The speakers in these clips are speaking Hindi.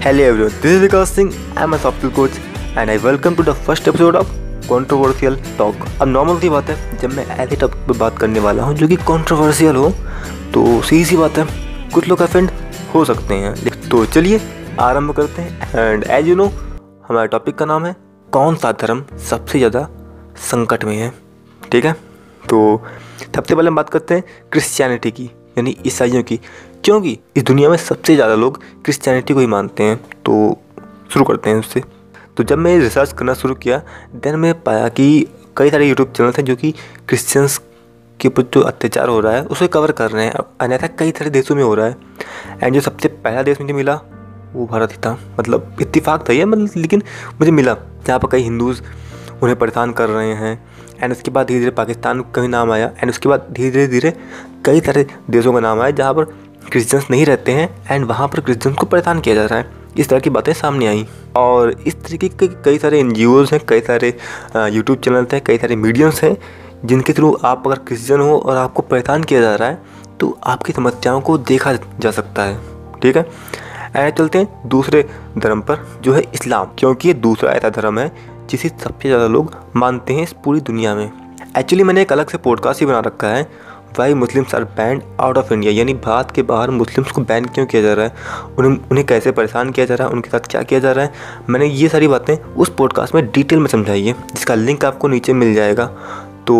Hello everyone, this is Vikas Singh. I'm a software coach and I welcome to the first episode of controversial talk अब नॉर्मल सी बात है जब मैं ऐसे टॉपिक पर बात करने वाला हूँ जो कि कंट्रोवर्शियल हो तो सीधी सी बात है कुछ लोग अफेंड हो सकते हैं। तो चलिए आरंभ करते हैं एंड एज यू नो हमारे टॉपिक का नाम है कौन सा धर्म सबसे ज़्यादा संकट में है? ठीक है? तो सबसे पहले हम बात करते हैं क्रिश्चियनिटी की यानी ईसाइयों की। क्योंकि इस दुनिया में सबसे ज़्यादा लोग क्रिश्चियनिटी को ही मानते हैं तो शुरू करते हैं उससे। तो जब मैं रिसर्च करना शुरू किया देन मैं पाया कि कई सारे यूट्यूब चैनल हैं जो कि क्रिश्चियंस के ऊपर जो अत्याचार हो रहा है, उसे कवर कर रहे हैं। अन्यथा कई सारे देशों में हो रहा है। एंड जो सबसे पहला देश मुझे मिला, वो भारत ही था। मतलब इत्तेफाक था ये मतलब लेकिन मुझे मिला। जहाँ पर कई हिंदूज़ उन्हें परेशान कर रहे हैं। एंड उसके बाद धीरे धीरे पाकिस्तान का भी नाम आया। एंड उसके बाद धीरे धीरे धीरे कई सारे देशों का नाम आया, जहाँ पर क्रिश्चियंस नहीं रहते हैं एंड वहाँ पर क्रिश्चियंस को परेशान किया जा रहा है। इस तरह की बातें सामने आई। और इस तरीके के कई सारे एन हैं, कई सारे यूट्यूब चैनल हैं, कई सारे मीडियम्स हैं, जिनके थ्रू आप अगर क्रिश्चियन हो और आपको परेशान किया जा रहा है तो आपकी समस्याओं को देखा जा सकता है। ठीक है? ऐसे चलते हैं दूसरे धर्म पर, जो है इस्लाम। क्योंकि ये दूसरा ऐसा धर्म है, जिसे सबसे ज़्यादा लोग मानते हैं इस पूरी दुनिया में। एक्चुअली मैंने एक अलग से पॉडकास्ट ही बना रखा है why Muslims are banned out of India यानी भारत के बाहर मुस्लिम्स को बैन क्यों किया जा रहा है? उन्हें उन्हें कैसे परेशान किया जा रहा है? उनके साथ क्या किया जा रहा है? मैंने ये सारी बातें उस पॉडकास्ट में डिटेल में समझाई है, जिसका लिंक आपको नीचे मिल जाएगा। तो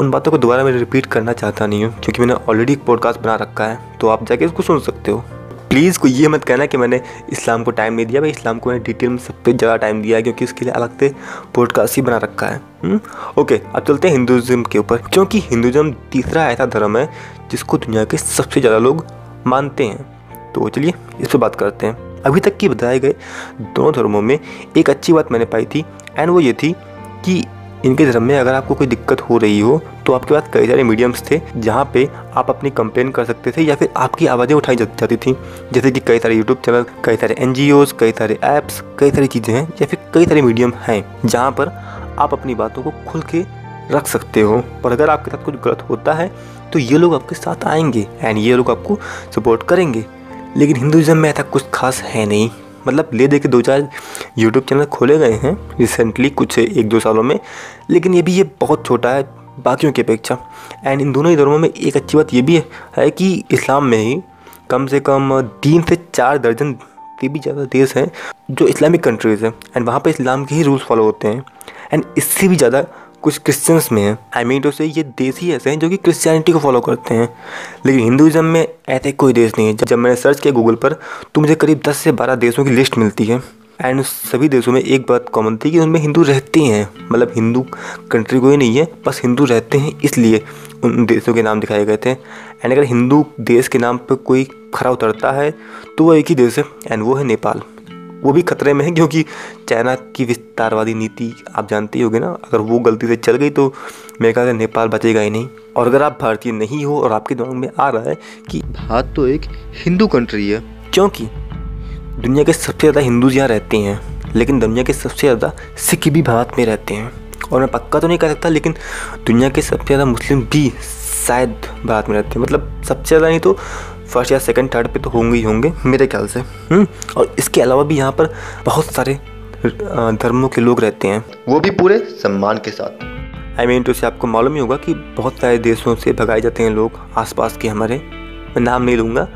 उन बातों को दोबारा मैं रिपीट करना चाहता नहीं हूँ, क्योंकि मैंने ऑलरेडी एक पॉडकास्ट बना रखा है तो आप जाके उसको सुन सकते हो। प्लीज़ कोई ये मत कहना कि मैंने इस्लाम को टाइम नहीं दिया भाई। इस्लाम को मैंने डिटेल में सबसे ज़्यादा टाइम दिया है क्योंकि उसके लिए अलग से पॉडकास्ट ही बना रखा है। हुँ? ओके अब चलते हैं हिंदुज़म के ऊपर। क्योंकि हिंदुज़म तीसरा ऐसा धर्म है जिसको दुनिया के सबसे ज़्यादा लोग मानते हैं। तो चलिए इस पर बात करते हैं। अभी तक की बताए गए दोनों धर्मों में एक अच्छी बात मैंने पाई थी एंड वो ये थी कि इनके धर्म में अगर आपको कोई दिक्कत हो रही हो तो आपके पास कई सारे मीडियम्स थे, जहाँ पे आप अपनी कंप्लेन कर सकते थे या फिर आपकी आवाज़ें उठाई जाती थी। जैसे कि कई सारे यूट्यूब चैनल कई सारे एन कई सारे ऐप्स कई सारी चीज़ें हैं, या फिर कई सारे मीडियम हैं, जहाँ पर आप अपनी बातों को खुल के रख सकते हो। पर अगर आपके साथ कुछ गलत होता है तो ये लोग आपके साथ आएँगे एंड ये लोग आपको सपोर्ट करेंगे। लेकिन हिंदुज़म में ऐसा कुछ खास है नहीं। मतलब ले दे के दो चार यूट्यूब चैनल खोले गए हैं रिसेंटली कुछ एक दो सालों में, लेकिन ये भी ये बहुत छोटा है, बाकियों की अपेक्षा। एंड इन दोनों ही धर्मों में एक अच्छी बात ये भी है कि इस्लाम में ही कम से कम तीन से चार दर्जन से भी ज़्यादा देश हैं जो इस्लामिक कंट्रीज़ हैं। एंड वहाँ पर इस्लाम के ही रूल्स फॉलो होते हैं। एंड इससे भी ज़्यादा कुछ क्रिश्चियंस में हैं। आई मीन टू से ये देश ही ऐसे हैं जो कि क्रिश्चियनिटी को फॉलो करते हैं। लेकिन हिंदुज़म में ऐसे कोई देश नहीं है। जब मैंने सर्च किया गूगल पर तो मुझे करीब 10 से 12 देशों की लिस्ट मिलती है। एंड सभी देशों में एक बात कॉमन थी कि उनमें हिंदू रहते हैं। मतलब हिंदू कंट्री कोई नहीं है, बस हिंदू रहते हैं, इसलिए उन देशों के नाम दिखाए गए थे। एंड अगर हिंदू देश के नाम पर कोई खरा उतरता है तो वो एक ही देश है एंड वो है नेपाल। वो भी खतरे में है, क्योंकि चाइना की विस्तारवादी नीति आप जानते ही होगे ना, अगर वो गलती से चल गई तो ख्याल से नेपाल बचेगा ही नहीं। और अगर आप भारतीय नहीं हो और आपके दिमाग में आ रहा है कि भारत तो एक हिंदू कंट्री है, क्योंकि दुनिया के सबसे ज़्यादा हिंदूज यहाँ रहते हैं लेकिन दुनिया के सबसे ज़्यादा सिख भी भारत में रहते हैं। और मैं पक्का तो नहीं कह सकता लेकिन दुनिया के सबसे ज़्यादा मुस्लिम भी शायद भारत में रहते हैं। मतलब सबसे ज़्यादा नहीं तो फ़र्स्ट या सेकंड थर्ड पे तो होंगे ही होंगे मेरे ख्याल से। हम्म, और इसके अलावा भी यहाँ पर बहुत सारे धर्मों के लोग रहते हैं। वो भी पूरे सम्मान के साथ। आई मीन तो से आपको मालूम ही होगा कि बहुत सारे देशों से भगाए जाते हैं लोग आसपास के हमारे मैं नाम नहीं लूँगा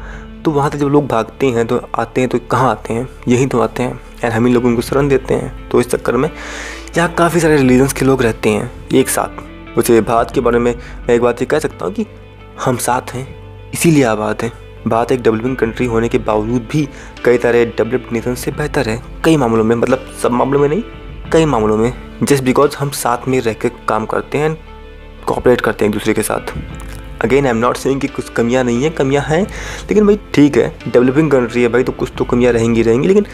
तो वहाँ से जब लोग भागते हैं तो आते हैं तो कहाँ आते हैं? यहीं तो आते हैं। एंड हम ही लोग उनको शरण देते हैं। तो इस चक्कर में यहाँ काफ़ी सारे रिलीजन्स के लोग रहते हैं, एक साथ। वैसे भारत के बारे में मैं एक बात ये कह सकता हूँ कि हम साथ हैं, इसीलिए आबाद हैं। भारत एक डेवलपिंग कंट्री होने के बावजूद भी कई सारे डेवलप्ड नेशन से बेहतर है। कई मामलों में मतलब सब मामलों में नहीं, कई मामलों में। जस्ट बिकॉज़ हम साथ में रह कर काम करते हैं कॉपरेट करते हैं एक दूसरे के साथ। Again I am not saying कि कुछ कमियाँ नहीं है, कमियाँ हैं, लेकिन भाई ठीक है डेवलपिंग कंट्री है भाई तो कुछ तो कमियाँ रहेंगी रहेंगी, लेकिन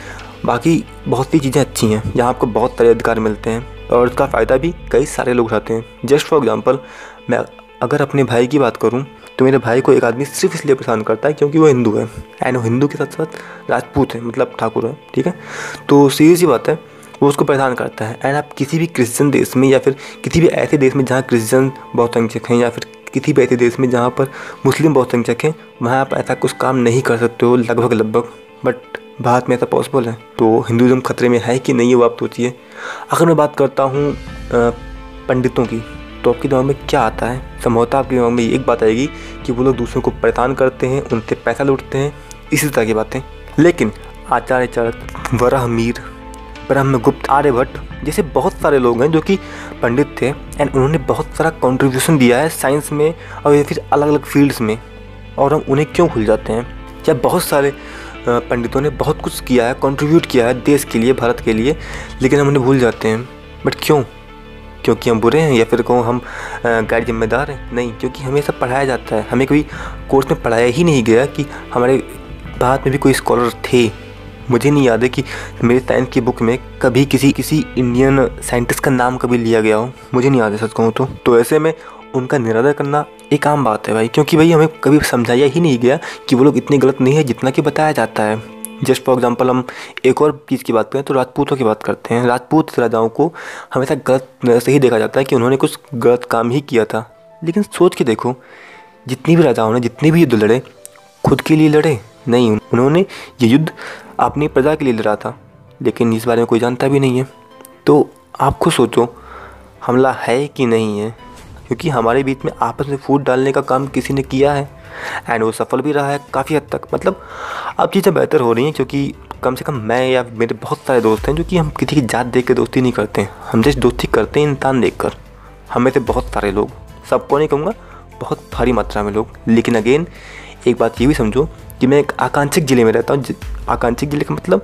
बाकी बहुत सी चीज़ें अच्छी हैं, जहाँ आपको बहुत सारे अधिकार मिलते हैं, और उसका फ़ायदा भी कई सारे लोग उठाते हैं। जस्ट फॉर एग्ज़ाम्पल मैं अगर अपने भाई की बात करूँ तो मेरे भाई को एक आदमी सिर्फ़ इसलिए पसंद करता है क्योंकि वो हिंदू है एंड वो हिंदू के साथ साथ राजपूत है मतलब ठाकुर है, ठीक है? तो सीधी सी बात है, वो उसको परेशान करता है एंड आप किसी भी क्रिश्चियन देश में या फिर किसी भी ऐसे देश में जहाँ क्रिश्चियन बहुत संख्यक हैं या फिर किसी भी ऐसे देश में जहाँ पर मुस्लिम बहुत संख्यक हैं, वहाँ आप ऐसा कुछ काम नहीं कर सकते हो, लगभग लगभग। बट भारत में ऐसा पॉसिबल है। तो हिंदुज़म खतरे में है कि नहीं है वो आप सोचिए। अगर मैं बात करता हूँ पंडितों की तो आपके दिमाग में क्या आता है? संभवतः आपके दिमाग में एक बात आएगी कि वो लोग दूसरों को परेशान करते हैं, उनसे पैसा लूटते हैं, इसी तरह की बातें। लेकिन आचार्य चरक वराह मीर ब्रह्मगुप्त, आर्यभट्ट जैसे बहुत सारे लोग हैं जो कि पंडित थे एंड उन्होंने बहुत सारा कंट्रीब्यूशन दिया है साइंस में और या फिर अलग अलग फील्ड्स में। और हम उन्हें क्यों भूल जाते हैं? या बहुत सारे पंडितों ने बहुत कुछ किया है कंट्रीब्यूट किया है देश के लिए, भारत के लिए, लेकिन हम उन्हें भूल जाते हैं। बट क्यों? क्योंकि हम बुरे हैं या फिर कहूँ हम गैर जिम्मेदार हैं? नहीं, क्योंकि हमें सब पढ़ाया जाता है। हमें कोई कोर्स में पढ़ाया ही नहीं गया कि हमारे भारत में भी कोई स्कॉलर थे। मुझे नहीं याद है कि मेरे साइंस की बुक में कभी किसी किसी इंडियन साइंटिस्ट का नाम कभी लिया गया हो। मुझे नहीं याद है सच कहूँ तो। तो ऐसे में उनका निरादर करना एक आम बात है भाई, क्योंकि भाई हमें कभी समझाया ही नहीं गया कि वो लोग इतने गलत नहीं है जितना कि बताया जाता है। जस्ट फॉर एग्जांपल हम एक और चीज़ की बात करें तो राजपूतों की बात करते हैं। राजपूत राजाओं को हमेशा गलत नज़र से ही देखा जाता है कि उन्होंने कुछ गलत काम ही किया था। लेकिन सोच के देखो, जितनी भी राजाओं ने जितने भी युद्ध लड़े, खुद के लिए लड़े, नहीं, उन्होंने ये युद्ध अपनी प्रजा के लिए लड़ा था, लेकिन इस बारे में कोई जानता भी नहीं है। तो आप खुद सोचो, हमला है कि नहीं है? क्योंकि हमारे बीच में आपस में फूट डालने का काम किसी ने किया है एंड वो सफल भी रहा है काफ़ी हद तक। मतलब अब चीज़ें बेहतर हो रही हैं, क्योंकि कम से कम मैं या मेरे बहुत सारे दोस्त हैं, जो कि हम किसी की जात देख के दोस्ती नहीं करते हैं। हम जैसे दोस्ती करते हैं इंसान देख कर हमें से बहुत सारे लोग, सबको नहीं कहूँगा, बहुत भारी मात्रा में लोग। लेकिन अगेन एक बात ये भी समझो कि मैं एक आकांक्षिक ज़िले में रहता हूँ आकांक्षिक ज़िले का मतलब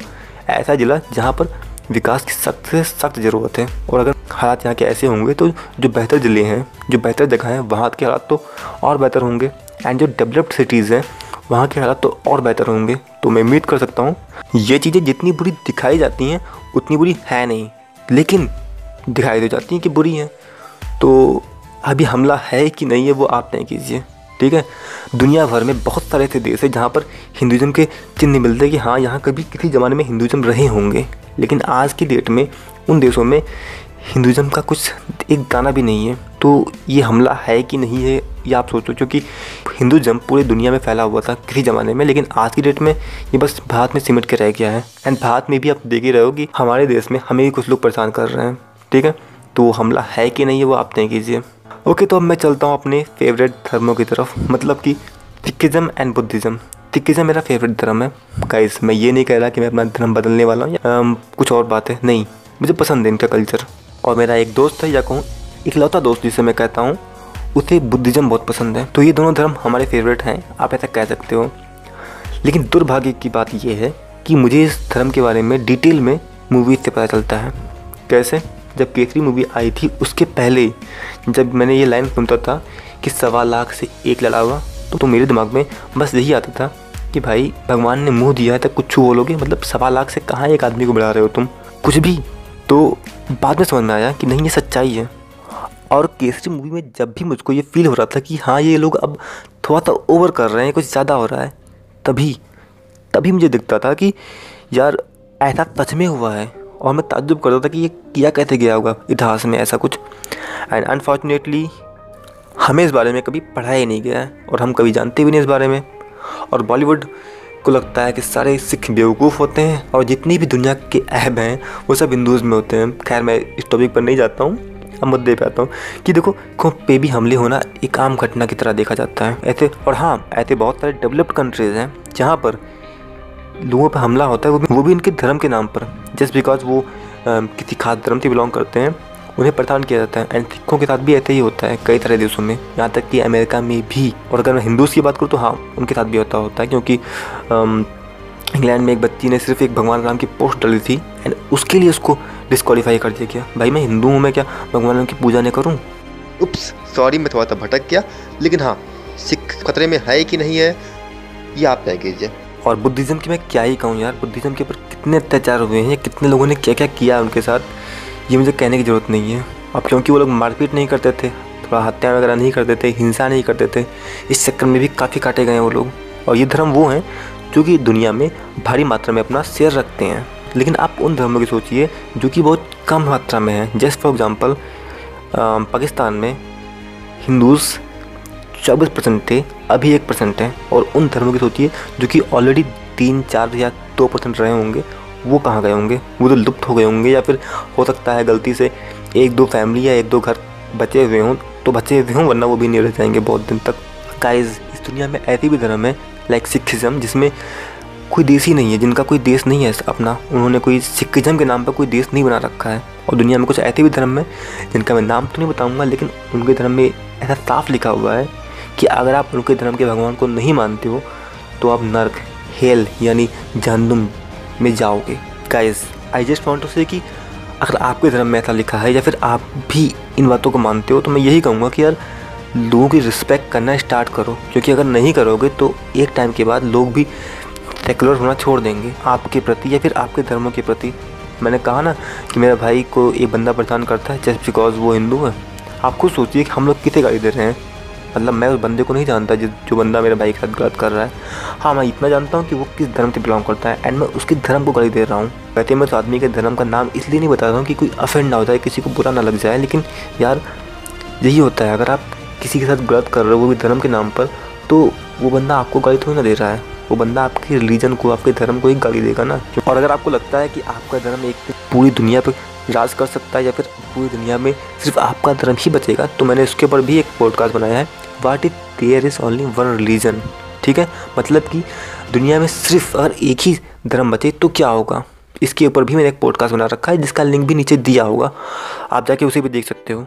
ऐसा ज़िला जहाँ पर विकास की सख्त से सख्त ज़रूरत है। और अगर हालात यहाँ के ऐसे होंगे तो जो बेहतर ज़िले हैं, जो बेहतर जगह हैं, वहाँ के हालात तो और बेहतर होंगे। एंड जो डेवलप्ड सिटीज़ हैं, वहाँ के हालात तो और बेहतर होंगे। तो मैं उम्मीद कर सकता हूँ, ये चीज़ें जितनी बुरी दिखाई जाती हैं, उतनी बुरी है नहीं। लेकिन दिखाई दे जाती हैं कि बुरी हैं। तो अभी हमला है कि नहीं है, वो आप तय कीजिए। ठीक है? दुनिया भर में बहुत सारे ऐसे देश हैं जहाँ पर हिंदुज़म के चिन्ह मिलते हैं कि हाँ यहाँ कभी किसी ज़माने में हिंदुज़म रहे होंगे। लेकिन आज की डेट में उन देशों में हिंदुज़म का कुछ एक गाना भी नहीं है। तो ये हमला है कि नहीं है, ये आप सोचो, क्योंकि हिंदुज़म पूरी दुनिया में फैला हुआ था किसी ज़माने में, लेकिन आज की डेट में ये बस भारत में सिमट के रह गया है। एंड भारत में भी आप देख ही रहे हो कि हमारे देश में हमें भी कुछ लोग परेशान कर रहे हैं, ठीक है? तो हमला है कि नहीं है वो आप तय कीजिए। ओके तो अब मैं चलता हूँ अपने फेवरेट धर्मों की तरफ़। मतलब कि सिखिज़म एंड बुद्धिज़्म। सिखिज़म मेरा फेवरेट धर्म है। गाइस मैं ये नहीं कह रहा कि मैं अपना धर्म बदलने वाला हूँ या कुछ और बात है। नहीं, मुझे पसंद है इनका कल्चर और मेरा एक दोस्त है, या कहूँ, इकलौता दोस्त जिसे मैं कहता हूँ, उसे बुद्धिज़्म बहुत पसंद है। तो ये दोनों धर्म हमारे फेवरेट हैं, आप ऐसा कह सकते हो। लेकिन दुर्भाग्य की बात यह है कि मुझे इस धर्म के बारे में डिटेल में मूवीज़ से पता चलता है। कैसे? जब केसरी मूवी आई थी उसके पहले जब मैंने ये लाइन सुनता था कि सवा लाख से एक लड़ा हुआ तो, तो मेरे दिमाग में बस यही आता था कि भाई भगवान ने मुँह दिया है तो कुछ बोलोगे? मतलब सवा लाख से कहाँ एक आदमी को बढ़ा रहे हो तुम? कुछ भी। तो बाद में समझ में आया कि नहीं ये सच्चाई है। और केसरी मूवी में जब भी मुझको ये फील हो रहा था कि हाँ ये लोग अब थोड़ा सा ओवर कर रहे हैं कुछ ज़्यादा हो रहा है तभी तभी मुझे दिखता था कि यार ऐसा सच में हुआ है। और मैं ताजुब करता था कि ये किया कैसे गया होगा इतिहास में ऐसा कुछ। एंड अनफॉर्चुनेटली हमें इस बारे में कभी पढ़ाया ही नहीं गया है और हम कभी जानते भी नहीं इस बारे में। और बॉलीवुड को लगता है कि सारे सिख बेवकूफ़ होते हैं और जितनी भी दुनिया के अहब हैं, वो सब हिंदूज़ में होते हैं। खैर, मैं इस टॉपिक पर नहीं जाता हूँ, अब मुद्दे पे आता हूँ कि देखो को पे भी हमले होना एक आम घटना की तरह देखा जाता है। ऐसे, और हाँ ऐसे बहुत सारे डेवलप्ड कंट्रीज़ हैं जहाँ पर लोगों पर हमला होता है, वो भी वो भी इनके धर्म के नाम पर। जस्ट बिकॉज़ वो किसी खास धर्म से बिलोंग करते हैं, उन्हें परेशान किया जाता है। एंड सिखों के साथ भी ऐसे ही होता है कई सारे देशों में। यहाँ तक कि अमेरिका में भी, और अगर मैं हिंदूज़ की बात करूँ तो हाँ उनके साथ भी होता होता है, क्योंकि इंग्लैंड में एक बच्ची ने सिर्फ़ एक भगवान राम की पोस्ट डाली थी एंड उसके लिए उसको डिस्कवालीफाई कर दिया गया। भाई, मैं हिंदू हूँ, मैं क्या भगवान राम की पूजा नहीं करूँ? उप्स सॉरी मैं थोड़ा सा भटक गया। लेकिन हाँ सिख खतरे में है कि नहीं है, ये आप तय कीजिए। और बुद्धिज़्म की मैं क्या ही कहूँ यार, बुद्धिज़्म के ऊपर कितने अत्याचार हुए हैं, कितने लोगों ने क्या क्या किया उनके साथ, ये मुझे कहने की ज़रूरत नहीं है। अब क्योंकि वो लोग मारपीट नहीं करते थे, थोड़ा हत्या वगैरह नहीं करते थे, हिंसा नहीं करते थे, इस चक्कर में भी काफ़ी काटे गए वो लोग। और ये धर्म वो हैं, जो कि दुनिया में भारी मात्रा में अपना शेयर रखते हैं। लेकिन आप उन धर्मों की सोचिए, जो कि बहुत कम मात्रा में है। जैसे फॉर एग्ज़ाम्पल पाकिस्तान में हिंदूज़ चौबीस परसेंट थे, अभी एक परसेंट है और उन धर्मों की सोचिए जो कि ऑलरेडी तीन, चार या दो परसेंट रहे होंगे, वो कहाँ गए होंगे? वो तो लुप्त हो गए होंगे या फिर हो सकता है गलती से एक दो फैमिली या एक दो घर बचे हुए हों तो बचे हुए हों, वरना वो भी नहीं रह जाएँगे बहुत दिन तक। गाइज़ इस दुनिया में ऐसे भी धर्म है लाइक सिखिज़म जिसमें कोई देश ही नहीं है, जिनका कोई देश नहीं है अपना। उन्होंने कोई सिखिज़म के नाम पर कोई देश नहीं बना रखा है। और दुनिया में कुछ ऐसे भी धर्म है, जिनका मैं नाम तो नहीं बताऊँगा, लेकिन उनके धर्म में ऐसा साफ़ लिखा हुआ है कि अगर आप उनके धर्म के भगवान को नहीं मानते हो तो आप नर्क, हेल, यानी जहन्नुम में जाओगे। Guys I just want to say कि अगर आपके धर्म में ऐसा लिखा है या फिर आप भी इन बातों को मानते हो तो मैं यही कहूँगा कि यार, लोगों की रिस्पेक्ट करना स्टार्ट करो। क्योंकि अगर नहीं करोगे तो एक टाइम के बाद लोग भी सेकुलर होना छोड़ देंगे। आपके प्रति या फिर आपके धर्मों के प्रति। मैंने कहा ना कि मेरे भाई को एक बंदा परेशान करता है जस्ट बिकॉज़ वो हिंदू है। आप खुद सोचिए कि हम लोग कितने गाड़ी दे रहे हैं। मतलब मैं उस बंदे को नहीं जानता जो जो बंदा मेरे भाई के साथ गलत कर रहा है। हाँ मैं इतना जानता हूँ कि वो किस धर्म से बिलोंग करता है एंड मैं उसके धर्म को गाली दे रहा हूँ। कहते मैं उस आदमी के धर्म का नाम इसलिए नहीं बता रहा हूँ कि कोई अफेंड ना हो जाए, किसी को बुरा ना लग जाए, लेकिन यार, यही होता है। अगर आप किसी के साथ गलत कर रहे हो, वो भी धर्म के नाम पर तो वो बंदा आपको गाली थोड़ी ना दे रहा है। वो बंदा आपके रिलीजन को, आपके धर्म को ही गाली देगा ना। और अगर आपको लगता है कि आपका धर्म एक पूरी दुनिया पर राज कर सकता है या फिर पूरी दुनिया में सिर्फ़ आपका धर्म ही बचेगा। तो मैंने उसके ऊपर भी एक पॉडकास्ट बनाया है। What is there is only one religion ठीक है? मतलब कि दुनिया में सिर्फ़ अगर एक ही धर्म बचे तो क्या होगा? इसके ऊपर भी मैंने एक पॉडकास्ट बना रखा है, जिसका लिंक भी नीचे दिया होगा। आप जाके उसे भी देख सकते हो।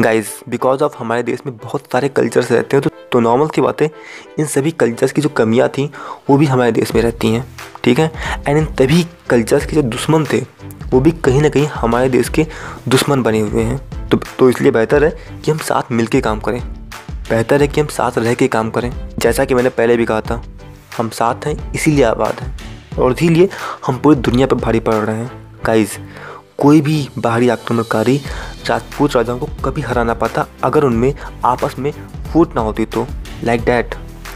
गाइज़ बिकॉज़ ऑफ़ हमारे देश में बहुत सारे कल्चर्स रहते हैं तो तो नॉर्मल सी बातें इन सभी कल्चर्स की जो कमियाँ थी, वो भी हमारे देश में रहती हैं। ठीक है? एंड इन तभी कल्चर्स के जो दुश्मन थे वो भी कहीं ना कहीं हमारे देश के दुश्मन बने हुए हैं। तो तो इसलिए बेहतर है कि हम साथ मिल के काम करें। बेहतर है कि हम साथ रह के काम करें। जैसा कि मैंने पहले भी कहा था, हम साथ हैं, इसीलिए आबाद हैं। और इसीलिए हम पूरी दुनिया पर भारी पड़ रहे हैं। गाइज़ कोई भी बाहरी आक्रमणकारी राजपूत राजाओं को कभी हरा ना पाता। अगर उनमें आपस में फूट ना होती तो लाइक like डैट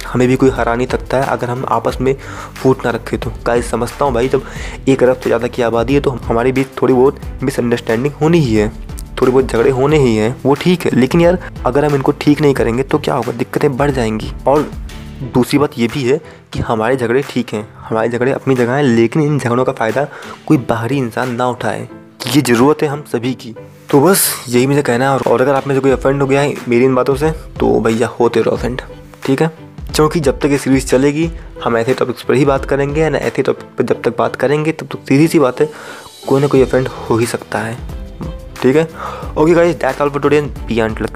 हमें भी कोई हरा नहीं सकता है, अगर हम आपस में फूट ना रखें तो। गाइस समझता हूँ भाई, जब एक अरब से ज़्यादा की आबादी है तो हमारे बीच थोड़ी बहुत मिसअंडरस्टैंडिंग होनी ही है। थोड़ी बहुत झगड़े होने ही हैं, वो ठीक है। लेकिन यार, अगर हम इनको ठीक नहीं करेंगे तो क्या होगा? दिक्कतें बढ़ जाएँगी। और दूसरी बात ये भी है कि हमारे झगड़े ठीक हैं, हमारे झगड़े अपनी जगह हैं, लेकिन इन झगड़ों का फ़ायदा कोई बाहरी इंसान ना उठाए। ये ज़रूरत है हम सभी की। तो बस, यही मुझे कहना है, और अगर आप में से कोई अफेंड हो गया है मेरी इन बातों से तो भैया होते रहो अफेंड ठीक है? क्योंकि जब तक ये सीरीज़ चलेगी, हम ऐसे टॉपिक्स पर ही बात करेंगे या ऐसे टॉपिक पर जब तक बात करेंगे, तब तक सीधी सी बात है, कोई ना कोई अफेंड हो ही सकता है। ठीक है? Okay guys that's all for today and be